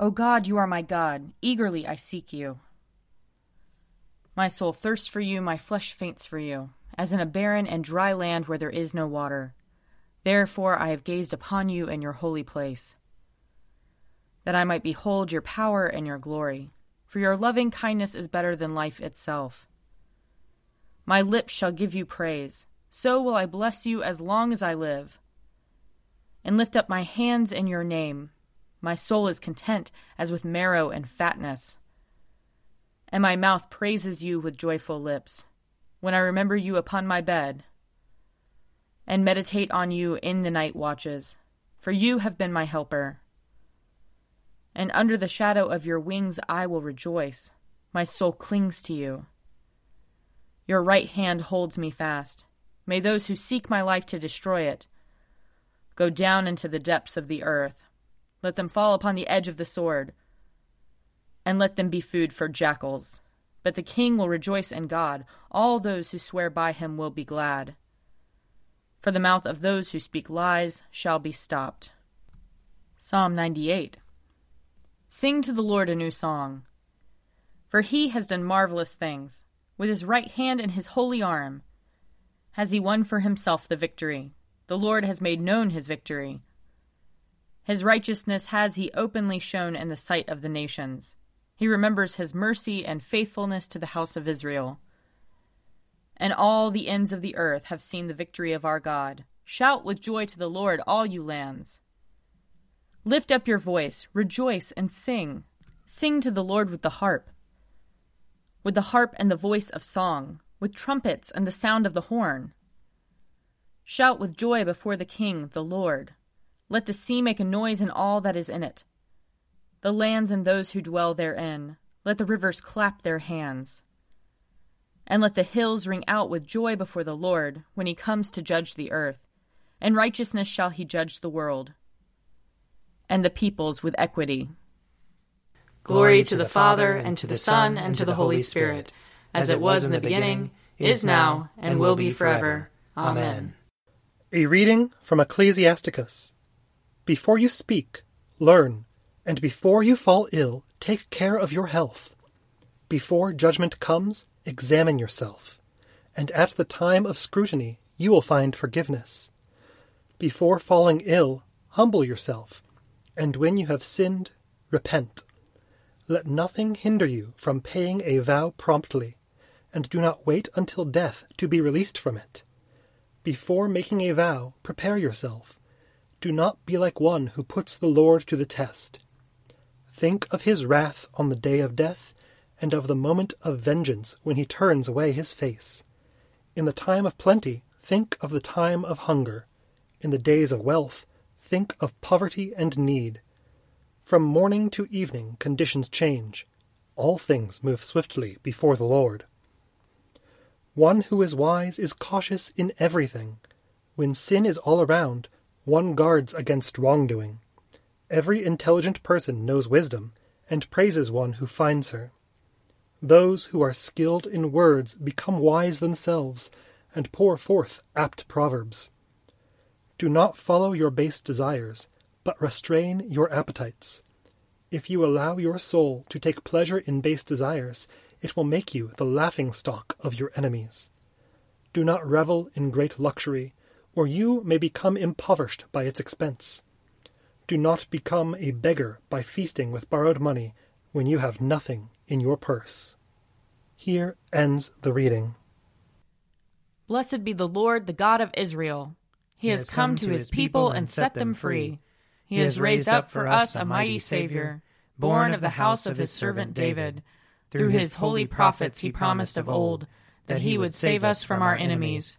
O God, you are my God. Eagerly I seek you. My soul thirsts for you, my flesh faints for you, as in a barren and dry land where there is no water. Therefore I have gazed upon you in your holy place, that I might behold your power and your glory. For your loving kindness is better than life itself. My lips shall give you praise, so will I bless you as long as I live, and lift up my hands in your name. My soul is content as with marrow and fatness. And my mouth praises you with joyful lips, when I remember you upon my bed, and meditate on you in the night watches, for you have been my helper. And under the shadow of your wings I will rejoice. My soul clings to you. Your right hand holds me fast. May those who seek my life to destroy it go down into the depths of the earth. Let them fall upon the edge of the sword, and let them be food for jackals. But the king will rejoice in God. All those who swear by him will be glad. For the mouth of those who speak lies shall be stopped. Psalm 98 Sing to the Lord a new song. For he has done marvelous things. With his right hand and his holy arm has he won for himself the victory. The Lord has made known his victory. His righteousness has he openly shown in the sight of the nations. He remembers his mercy and faithfulness to the house of Israel. And all the ends of the earth have seen the victory of our God. Shout with joy to the Lord, all you lands. Lift up your voice, rejoice, and sing. Sing to the Lord with the harp, with the harp and the voice of song, with trumpets and the sound of the horn. Shout with joy before the King, the Lord. Let the sea make a noise and all that is in it. The lands and those who dwell therein. Let the rivers clap their hands. And let the hills ring out with joy before the Lord when he comes to judge the earth. In righteousness shall he judge the world, and the peoples with equity. Glory to the Father, and to the Son, and to the Holy Spirit, as it was in the beginning, is now, and will be forever. Amen. A reading from Ecclesiasticus. Before you speak, learn, and before you fall ill, take care of your health. Before judgment comes, examine yourself, and at the time of scrutiny you will find forgiveness. Before falling ill, humble yourself, and when you have sinned, repent. Let nothing hinder you from paying a vow promptly, and do not wait until death to be released from it. Before making a vow, prepare yourself do not be like one who puts the Lord to the test. Think of his wrath on the day of death, and of the moment of vengeance when he turns away his face. In the time of plenty, think of the time of hunger. In the days of wealth, think of poverty and need. From morning to evening, conditions change. All things move swiftly before the Lord. One who is wise is cautious in everything. When sin is all around, one guards against wrongdoing. Every intelligent person knows wisdom, and praises one who finds her. Those who are skilled in words become wise themselves, and pour forth apt proverbs. Do not follow your base desires, but restrain your appetites. If you allow your soul to take pleasure in base desires, it will make you the laughing stock of your enemies. Do not revel in great luxury, or you may become impoverished by its expense. Do not become a beggar by feasting with borrowed money when you have nothing in your purse. Here ends the reading. Blessed be the Lord, the God of Israel. He, has come to his people and set them free. He has raised up for us a mighty Savior, born of the house of his servant David. Through his holy prophets he promised of old that he would save us from our enemies,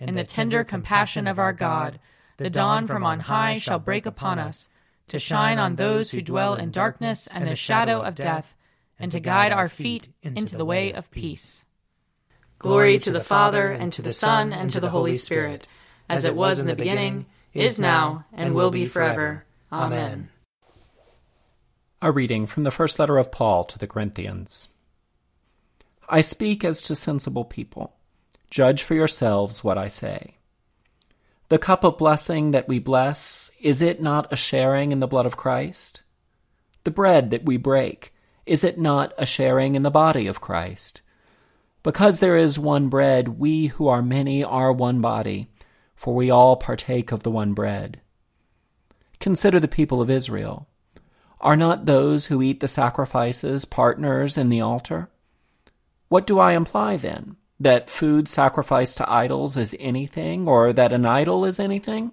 In the tender compassion of our God, the dawn from on high shall break upon us, to shine on those who dwell in darkness and the shadow of death, and to guide our feet into the way of peace. Glory to the Father, and to the Son, and to the Holy Spirit as it was in the beginning, is now, and will be forever. Amen. A reading from the first letter of Paul to the Corinthians. I speak as to sensible people. Judge for yourselves what I say. The cup of blessing that we bless, is it not a sharing in the blood of Christ? The bread that we break, is it not a sharing in the body of Christ? Because there is one bread, we who are many are one body for we all partake of the one bread. Consider the people of Israel. Are not those who eat the sacrifices partners in the altar? What do I imply then? That food sacrificed to idols is anything, or that an idol is anything?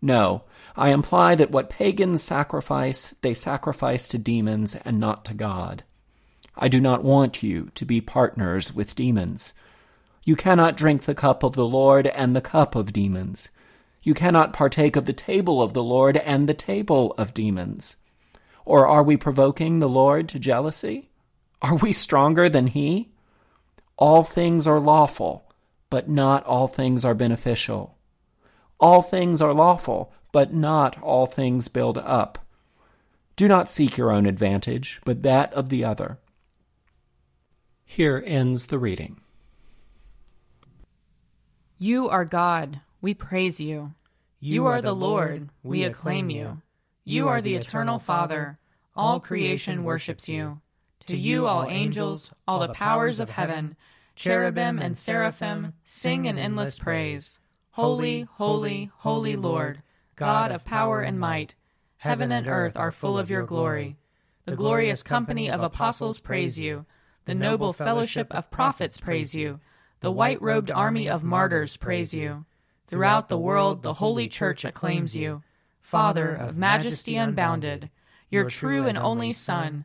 No, I imply that what pagans sacrifice, they sacrifice to demons and not to God. I do not want you to be partners with demons. You cannot drink the cup of the Lord and the cup of demons. You cannot partake of the table of the Lord and the table of demons. Or are we provoking the Lord to jealousy? Are we stronger than he? All things are lawful, but not all things are beneficial. All things are lawful, but not all things build up. Do not seek your own advantage, but that of the other. Here ends the reading. You are God, we praise you. You are the Lord, we acclaim you. You are the eternal Father, all creation worships you. To you, all angels, all the powers of heaven, cherubim and seraphim, sing an endless praise. Holy, holy, holy Lord, God of power and might, heaven and earth are full of your glory. The glorious company of apostles praise you, the noble fellowship of prophets praise you. The white robed army of martyrs praise you. Throughout the world, the Holy Church acclaims you. Father of majesty unbounded, your true and only Son,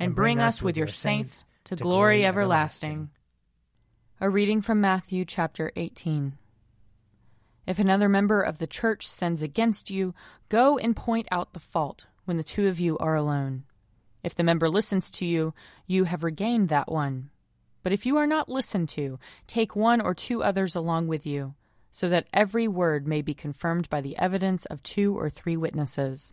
and bring us with your saints to glory everlasting. A reading from Matthew chapter 18. If another member of the church sins against you, go and point out the fault when the two of you are alone. If the member listens to you, you have regained that one. But if you are not listened to, take one or two others along with you, so that every word may be confirmed by the evidence of two or three witnesses.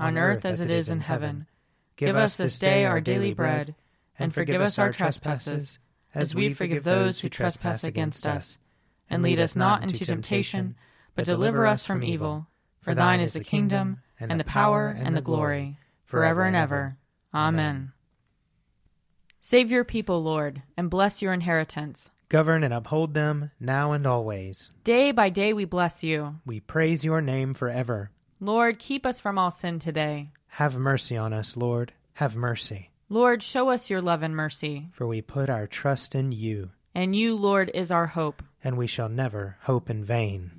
on earth as it is in heaven. Give us this day our daily bread, and forgive us our trespasses, as we forgive those who trespass against us. And lead us not into temptation, but deliver us from evil. For thine is the kingdom, and the power, and the glory, forever and ever. Amen. Save your people, Lord, and bless your inheritance. Govern and uphold them now and always. Day by day we bless you. We praise your name forever. Lord, keep us from all sin today. Have mercy on us, Lord. Have mercy. Lord, show us your love and mercy. For we put our trust in you. And you, Lord, is our hope. And we shall never hope in vain.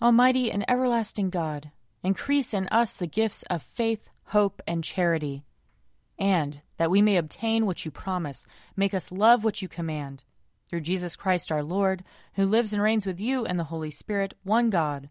Almighty and everlasting God, increase in us the gifts of faith, hope, and charity. And, that we may obtain what you promise, make us love what you command. Through Jesus Christ our Lord, who lives and reigns with you and the Holy Spirit, one God,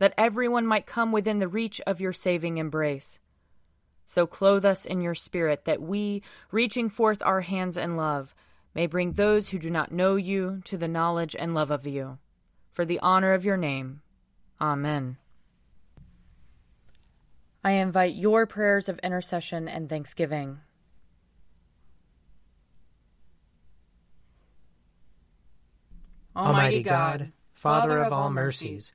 that everyone might come within the reach of your saving embrace. So clothe us in your spirit, that we, reaching forth our hands in love, may bring those who do not know you to the knowledge and love of you. For the honor of your name. Amen. I invite your prayers of intercession and thanksgiving. Almighty God, Father of all mercies,